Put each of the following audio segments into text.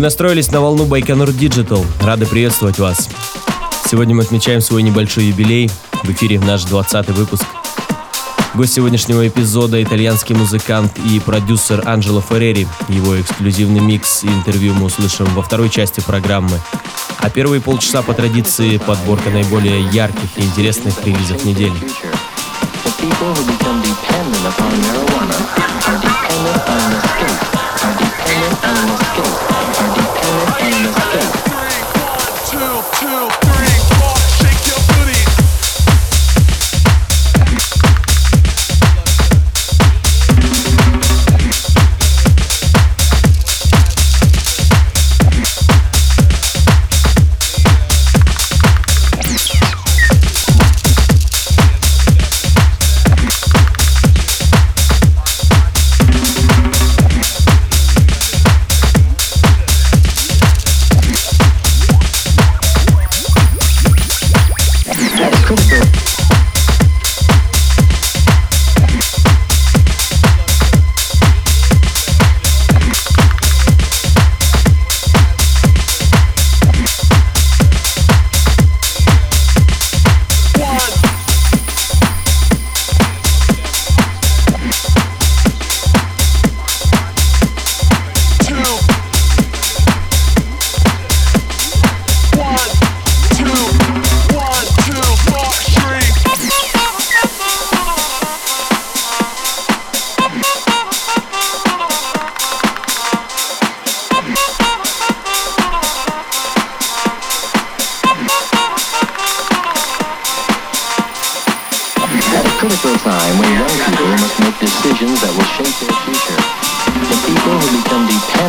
Вы настроились на волну Байконур Digital. Рады приветствовать вас. Сегодня мы отмечаем свой небольшой юбилей. В эфире наш 20 выпуск. Гость сегодняшнего эпизода – итальянский музыкант и продюсер Анджело Феррери. Его эксклюзивный микс и интервью мы услышим во второй части программы. А первые полчаса по традиции – подборка наиболее ярких и интересных релизов недели. people who become dependent upon marijuana are dependent on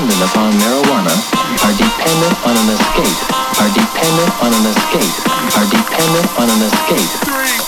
dependent upon marijuana, are dependent on an escape, are dependent on an escape, are dependent on an escape.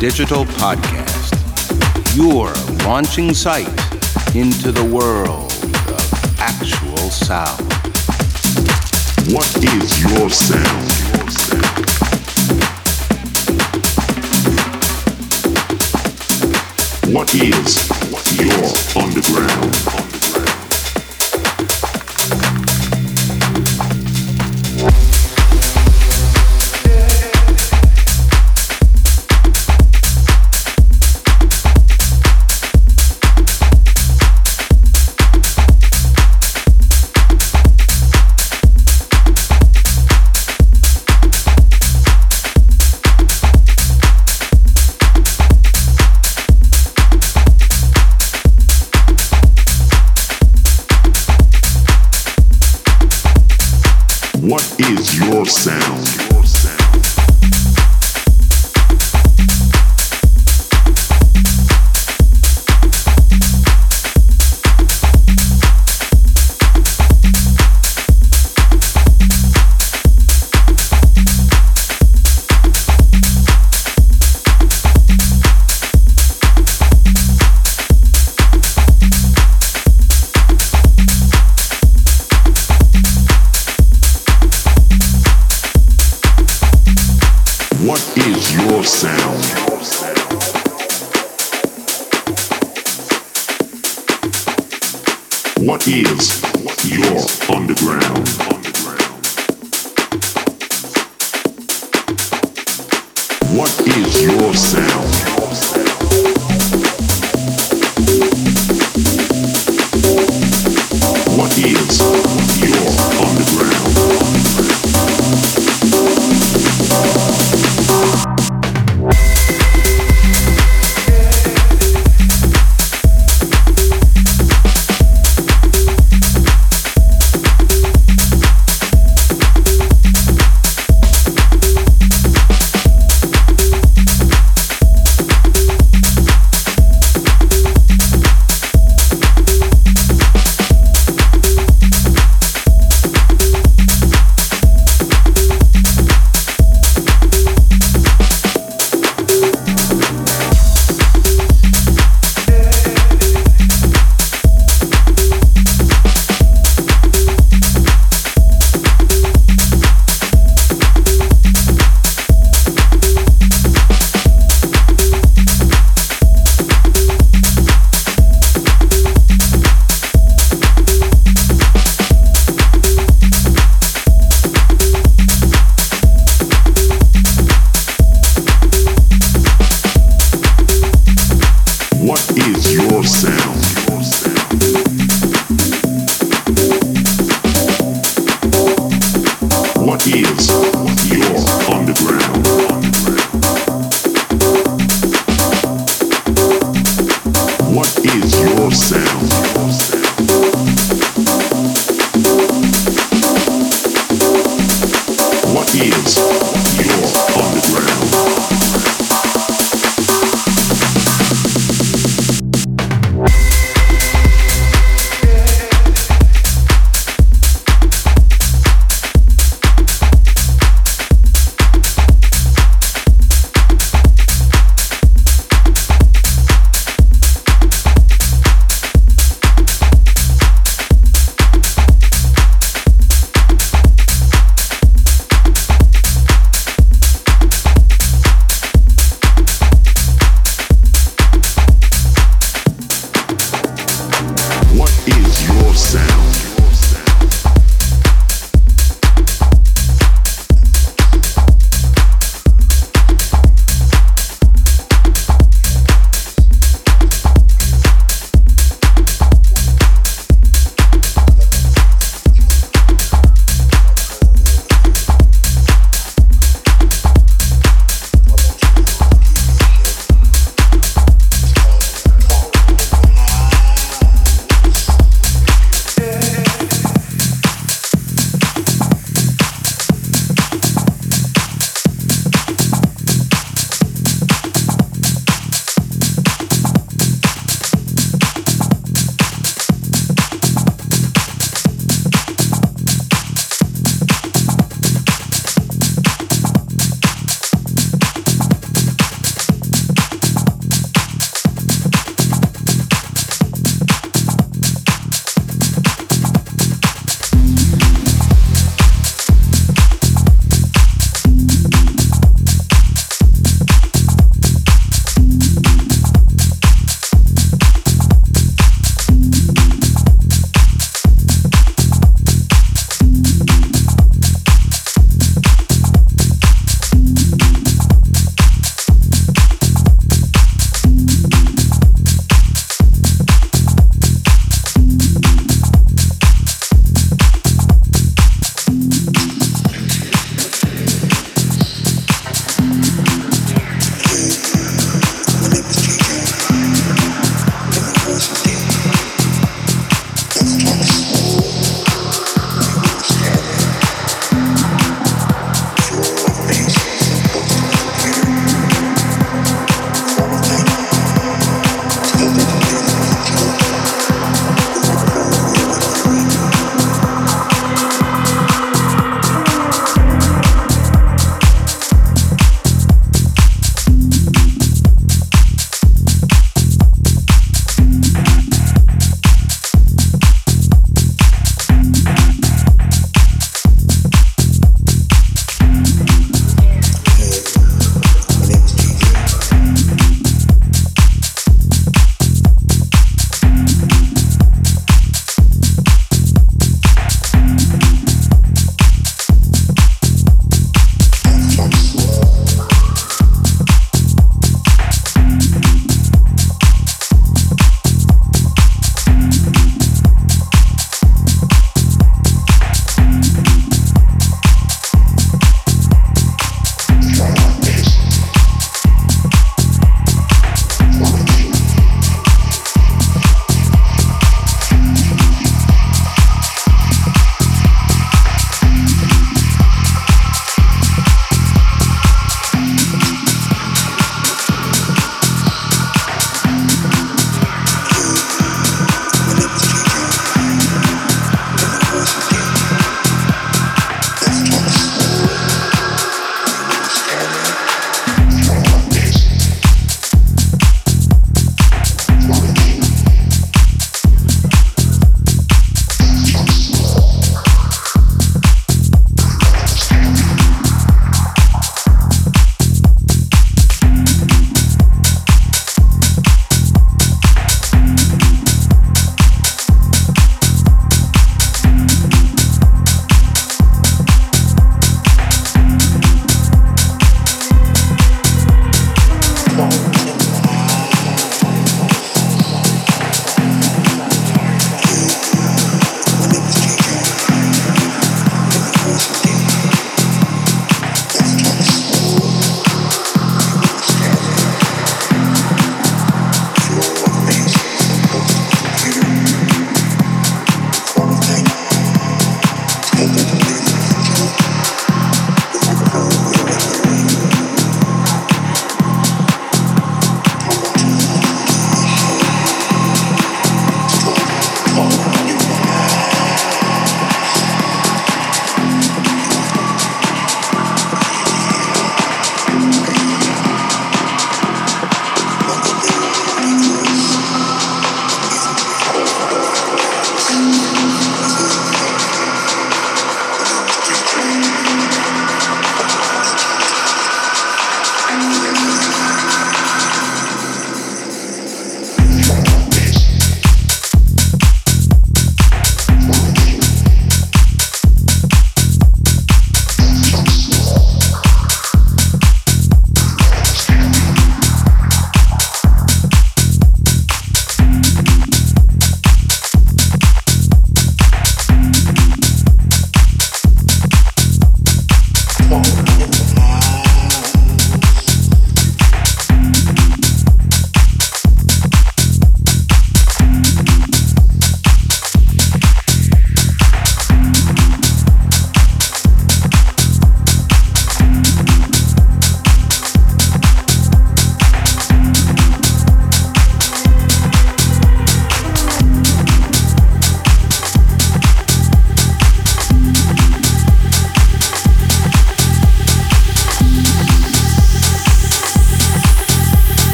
Digital Podcast, your launching site into the world of actual sound. What is your sound? What is your underground?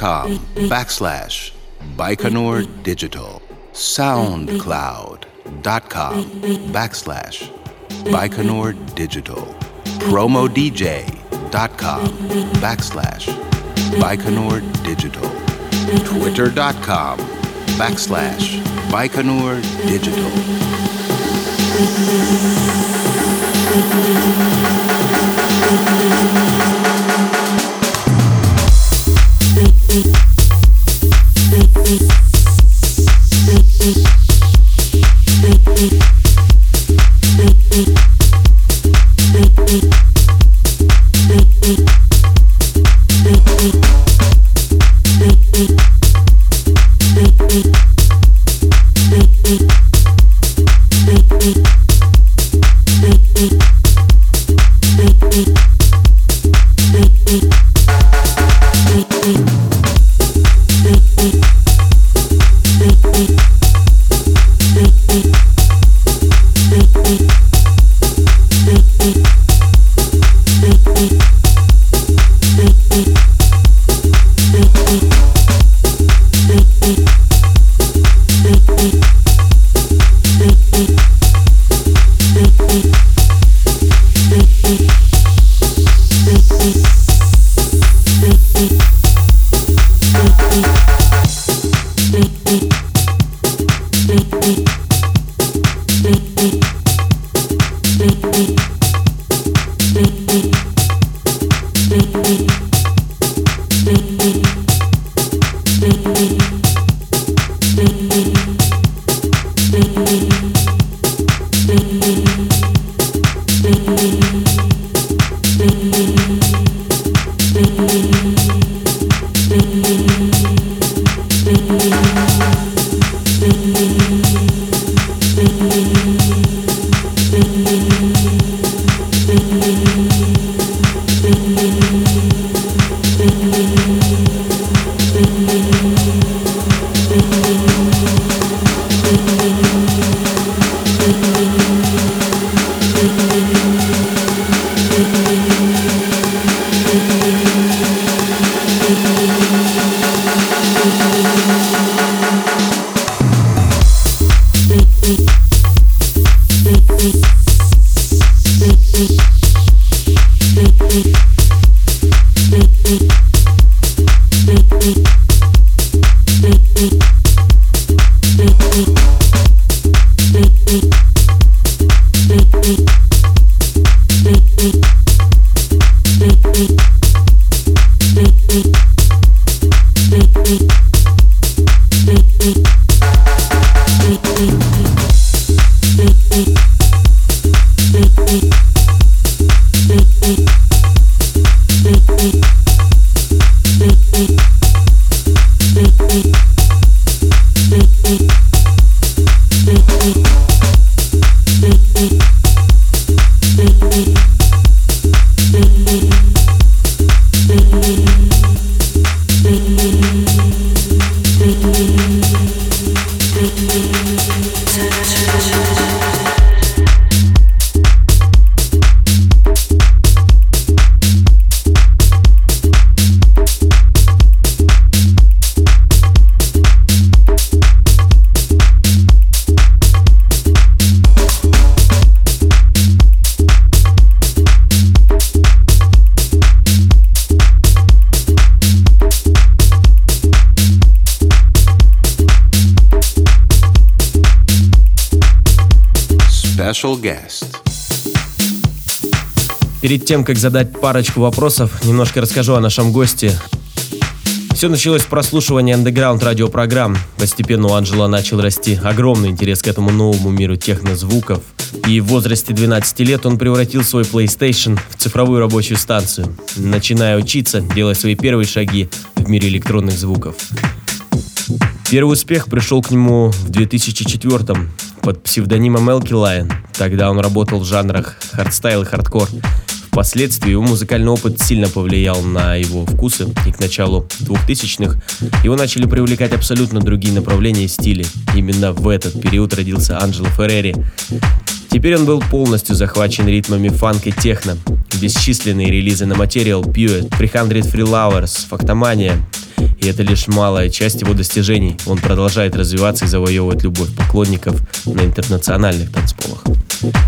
backslash Baikonur Digital, soundcloud.com backslash Baikonur Digital, promodj.com backslash Baikonur Digital, twitter.com backslash Baikonur Digital. Thank you. You. Special guest. Перед тем, как задать парочку вопросов, немножко расскажу о нашем госте. Все началось с прослушивания андеграунд радиопрограмм. Постепенно у Анджела начал расти огромный интерес к этому новому миру технозвуков. И в возрасте 12 лет он превратил свой PlayStation в цифровую рабочую станцию, начиная учиться, делая свои первые шаги в мире электронных звуков. Первый успех пришел к нему в 2004 под псевдонимом Elky Lion. Тогда он работал в жанрах хардстайл и хардкор. Впоследствии его музыкальный опыт сильно повлиял на его вкусы, и к началу 2000-х его начали привлекать абсолютно другие направления и стили. Именно в этот период родился Анджело Феррери. Теперь он был полностью захвачен ритмами фанк и техно. Бесчисленные релизы на Material, Pewet, 300 Free Lovers, Фактомания, и это лишь малая часть его достижений. Он продолжает развиваться и завоевывать любовь поклонников на интернациональных танцполах.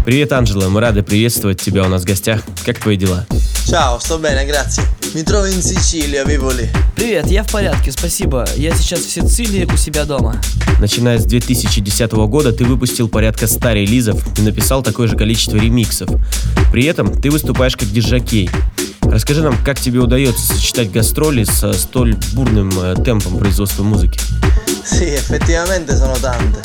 Привет, Анджела, мы рады приветствовать тебя у нас в гостях. Как твои дела? Ciao, sto bene, grazie. Mi trovo in Sicilia, vivo lì. Привет, я в порядке, спасибо. Я сейчас в Сицилии у себя дома. Начиная с 2010 года ты выпустил порядка 100 релизов и написал такое же количество ремиксов. При этом ты выступаешь как диджакей. Расскажи нам, как тебе удается сочетать гастроли со столь бурным э, темпом производства музыки? Sì, effettivamente sono tante,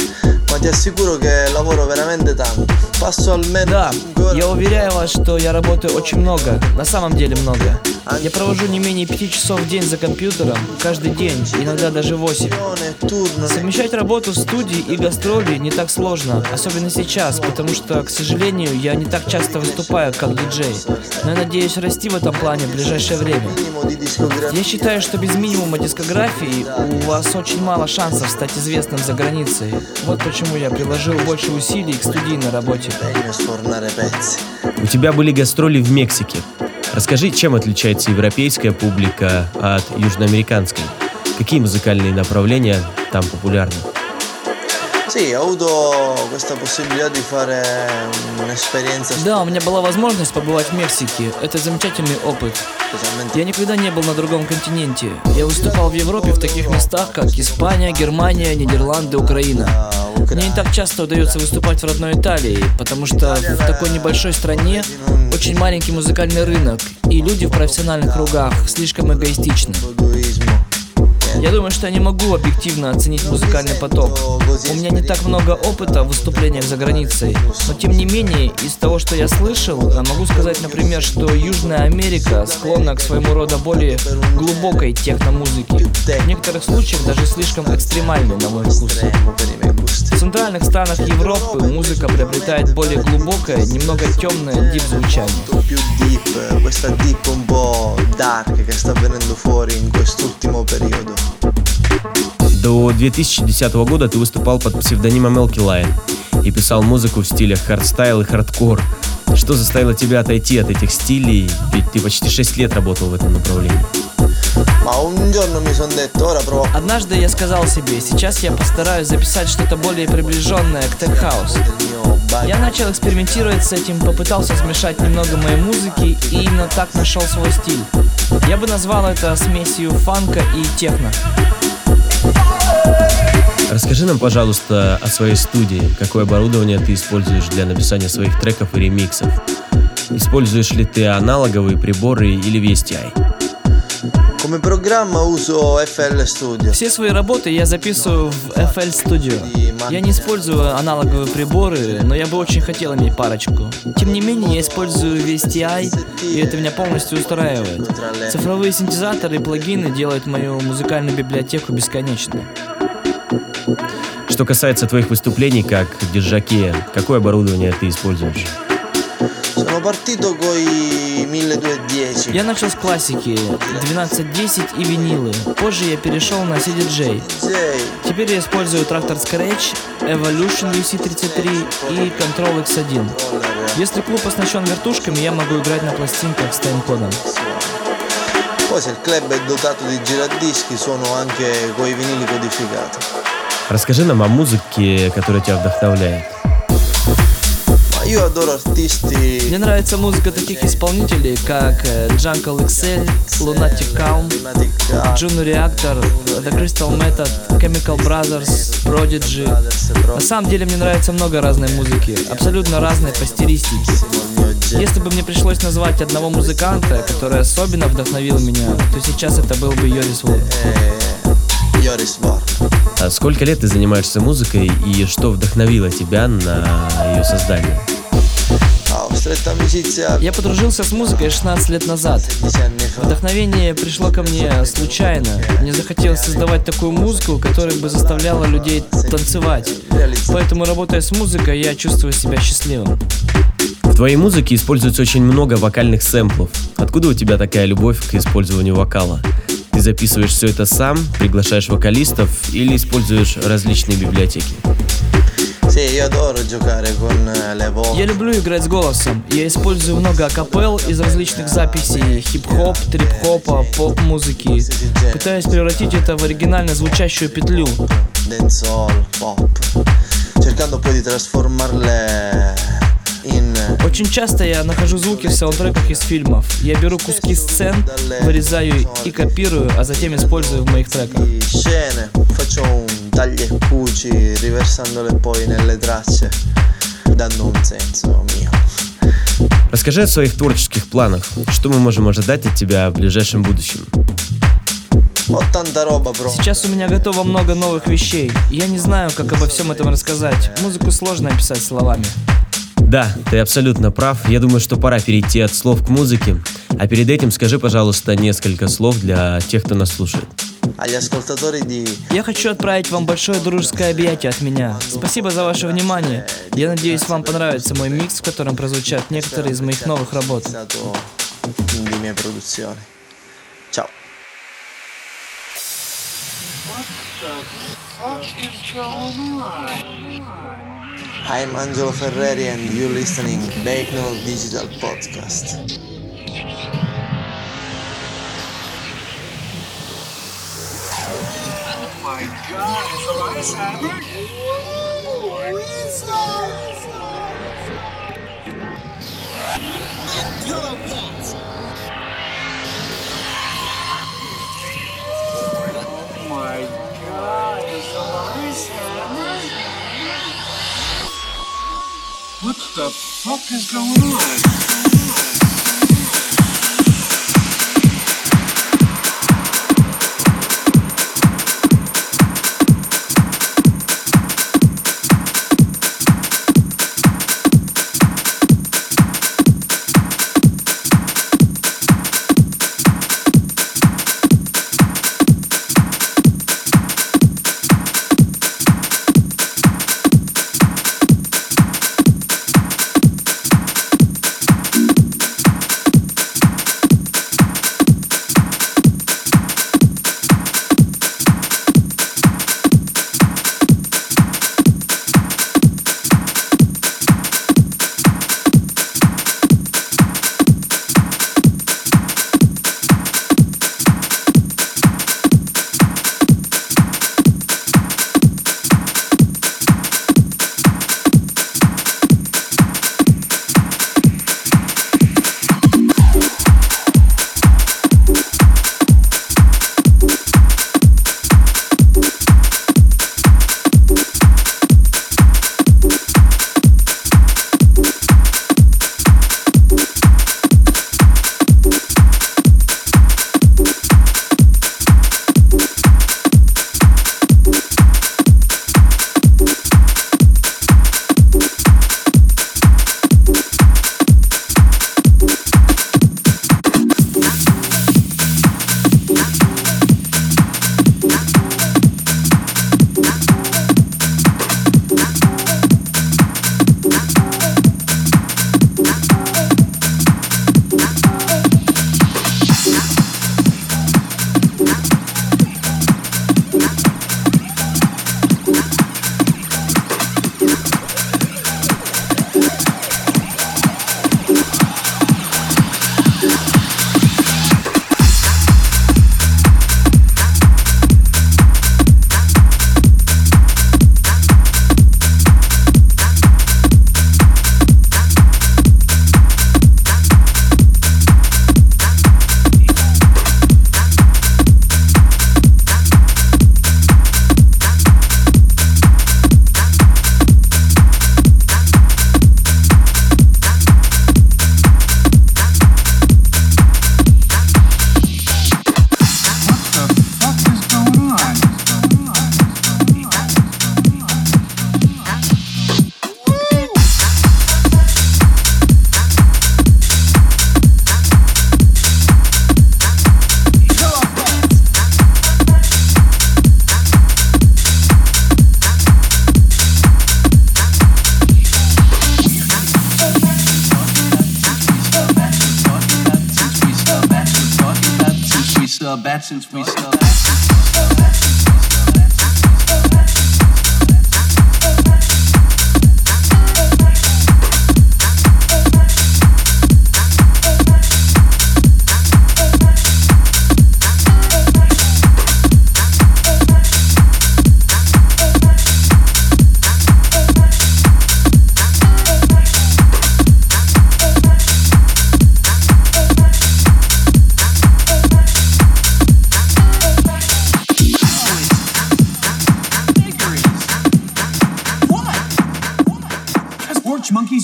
ma ti assicuro che lavoro veramente tanto. Passo almeno Да, 5 я уверяю вас, что я работаю очень много, на самом деле много. Я провожу не менее пяти часов в день за компьютером, каждый день, иногда даже восемь. e turno. Совмещать работу в студии и гастроли не так сложно, особенно сейчас, потому что, к сожалению, я не так часто выступаю как диджей. Но я надеюсь расти в этом плане в ближайшее время. Я считаю, что без минимума дискографии у вас очень мало шансов стать известным за границей. Вот почему я приложил больше усилий к студийной работе. У тебя были гастроли в Мексике. Расскажи, чем отличается европейская публика от южноамериканской? Какие музыкальные направления там популярны? Да, у меня была возможность побывать в Мексике. Это замечательный опыт. Я никогда не был на другом континенте. Я выступал в Европе в таких местах, как Испания, Германия, Нидерланды, Украина. Мне не так часто удается выступать в родной Италии, потому что в такой небольшой стране очень маленький музыкальный рынок, и люди в профессиональных кругах слишком эгоистичны. Я думаю, что я не могу объективно оценить музыкальный поток. У меня не так много опыта в выступлениях за границей, но тем не менее, из того, что я слышал, я могу сказать, например, что Южная Америка склонна к своему рода более глубокой техномузыке. В некоторых случаях даже слишком экстремальной, на мой вкус. В центральных странах Европы музыка приобретает более глубокое, немного темное дип-звучание. questa deep un po' dark che sta venendo fuori in quest'ultimo periodo. До 2010 года ты выступал под псевдонимом Elky Lion и писал музыку в стилях хардстайл и хардкор. Что заставило тебя отойти от этих стилей? Ведь ты почти 6 лет работал в этом направлении. Однажды я сказал себе, сейчас я постараюсь записать что-то более приближенное к bagno. Я начал экспериментировать с этим, попытался смешать немного моей музыки и именно так нашел свой стиль. Я бы назвал это смесью фанка и техно. Расскажи нам, пожалуйста, о своей студии. Какое оборудование ты используешь для написания своих треков и ремиксов? Используешь ли ты аналоговые приборы или VSTI? Come programma uso FL Studio. Все свои работы я записываю в FL Studio. Я не использую аналоговые приборы, но я бы очень хотел иметь парочку. Тем не менее, я использую VSTI, и это меня полностью устраивает. Цифровые синтезаторы и плагины делают мою музыкальную библиотеку бесконечной. Что касается твоих выступлений как диджакея, какое оборудование ты используешь? Sono partito coi 1210. Я начал с классики 1210 и винилы. Позже я перешел на CDJ. DJ, Теперь я использую трактор Scratch, Evolution UC33 и Control X1. Если клуб оснащен вертушками, я могу играть на пластинках с тайм-кодом. Poi se il club è dotato di giradischi suono anche coi vinili codificati. Расскажи нам о музыке, которая тебя вдохновляет. Мне нравится музыка таких исполнителей, как Jungle XL, Lunatic Calm, Juno Reactor, The Crystal Method, Chemical Brothers, Prodigy. На самом деле мне нравится много разной музыки, абсолютно разной по стилистике. Если бы мне пришлось назвать одного музыканта, который особенно вдохновил меня, то сейчас это был бы Йорис. Йорис Вуд. А сколько лет ты занимаешься музыкой и что вдохновило тебя на ее создание? Я подружился с музыкой 16 лет назад. Вдохновение пришло ко мне случайно. Мне захотелось создавать такую музыку, которая бы заставляла людей танцевать. Поэтому, работая с музыкой, я чувствую себя счастливым. В твоей музыке используется очень много вокальных сэмплов. Откуда у тебя такая любовь к использованию вокала? Ты записываешь все это сам, приглашаешь вокалистов или используешь различные библиотеки? Я люблю играть с голосом. Я использую много акапел из различных записей хип-хоп, трип-хопа, поп-музыки. Пытаюсь превратить это в оригинально звучащую петлю. cercando poi di trasformarle очень часто я нахожу звуки в саундтреках из фильмов. Я беру куски сцен, вырезаю и копирую, а затем использую в моих треках. Расскажи о своих творческих планах. Что мы можем ожидать от тебя в ближайшем будущем? Сейчас у меня готово много новых вещей. Я не знаю, как обо всем этом рассказать. Музыку сложно описать словами. Да, ты абсолютно прав. Я думаю, что пора перейти от слов к музыке. А перед этим скажи, пожалуйста, несколько слов для тех, кто нас слушает. Я хочу отправить вам большое дружеское объятие от меня. Спасибо за ваше внимание. Я надеюсь, вам понравится мой микс, в котором прозвучат некоторые из моих новых работ. Ciao. I'm Angelo Ferreri and you're listening to Backnell Digital Podcast. Oh my god, it's Elias Hammer? Ooh, Pillow Pants. The fuck is going on?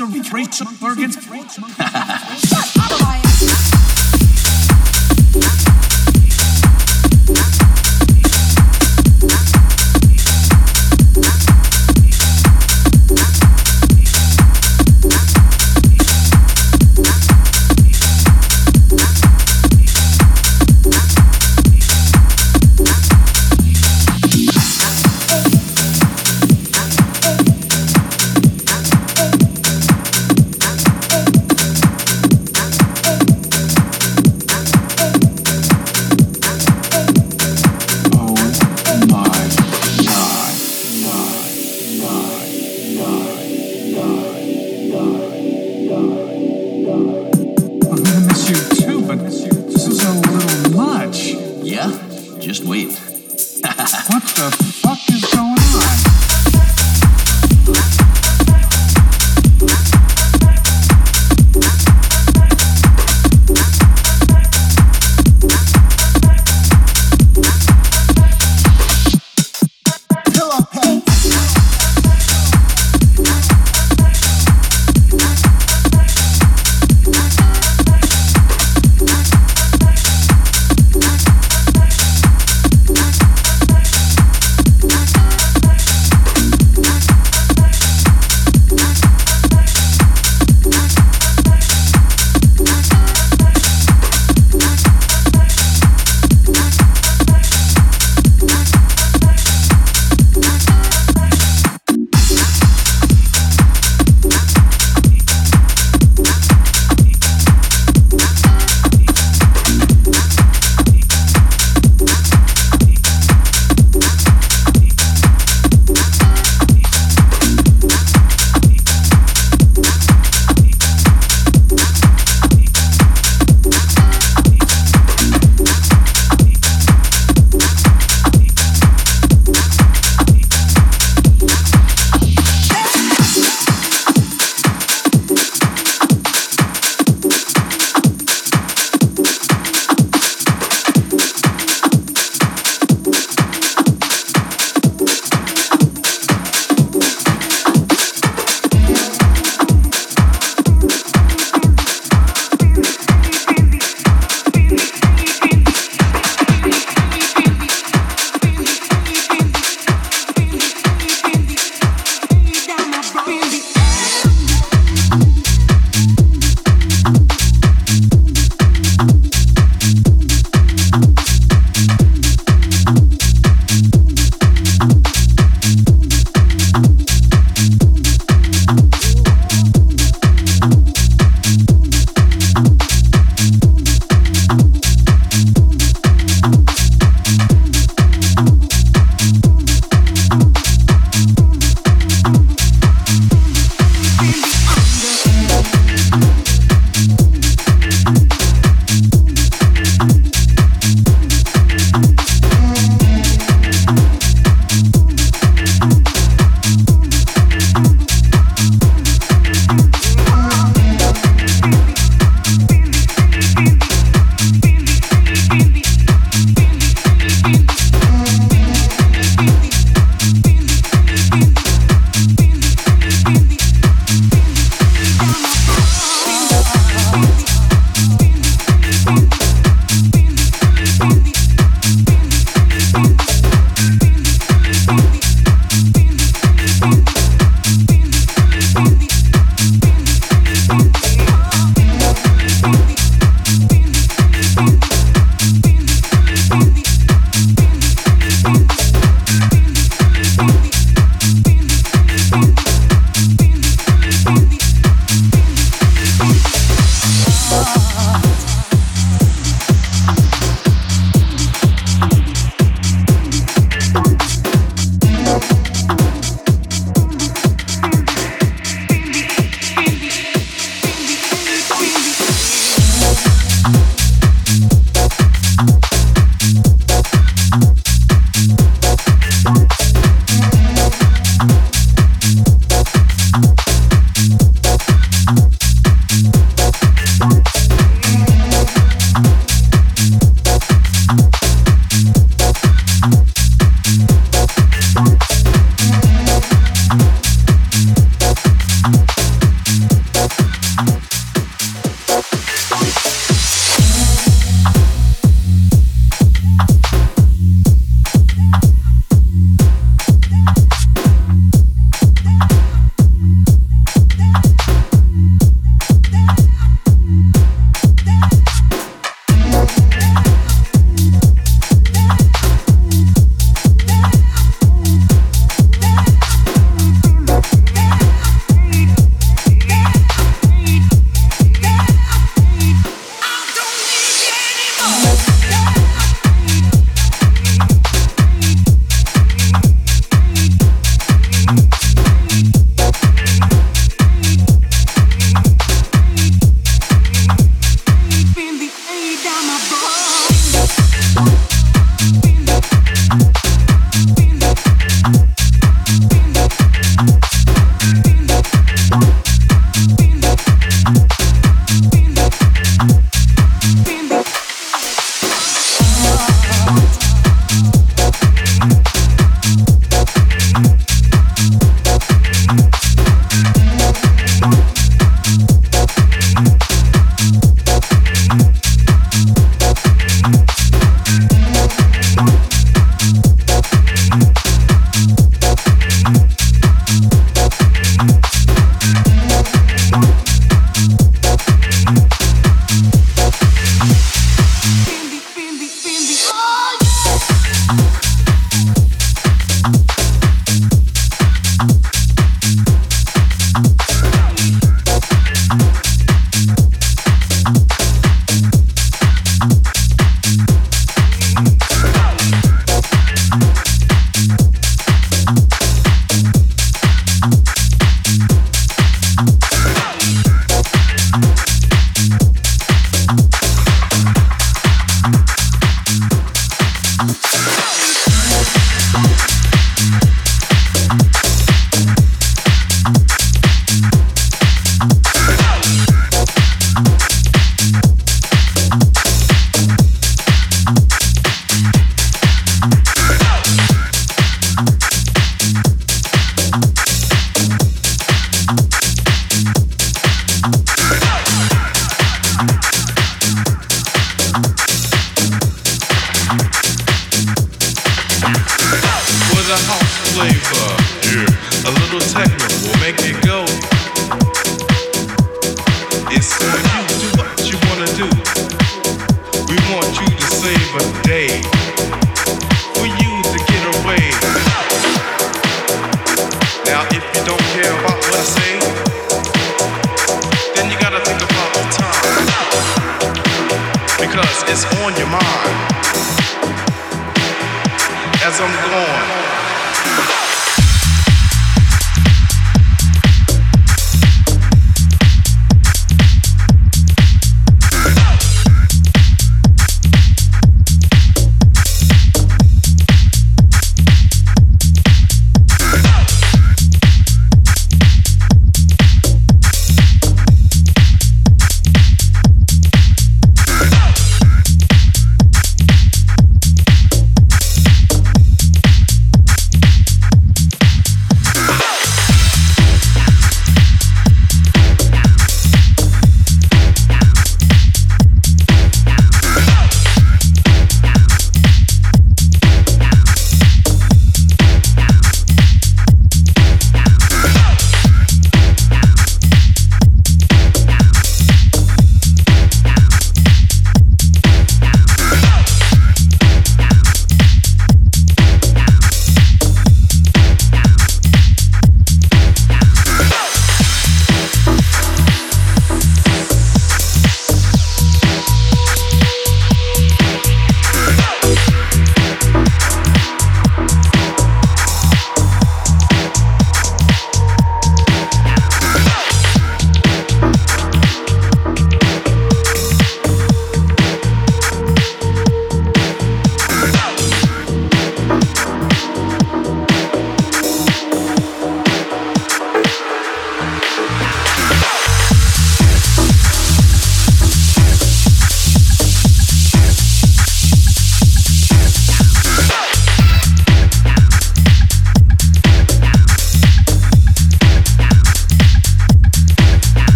a rich organs.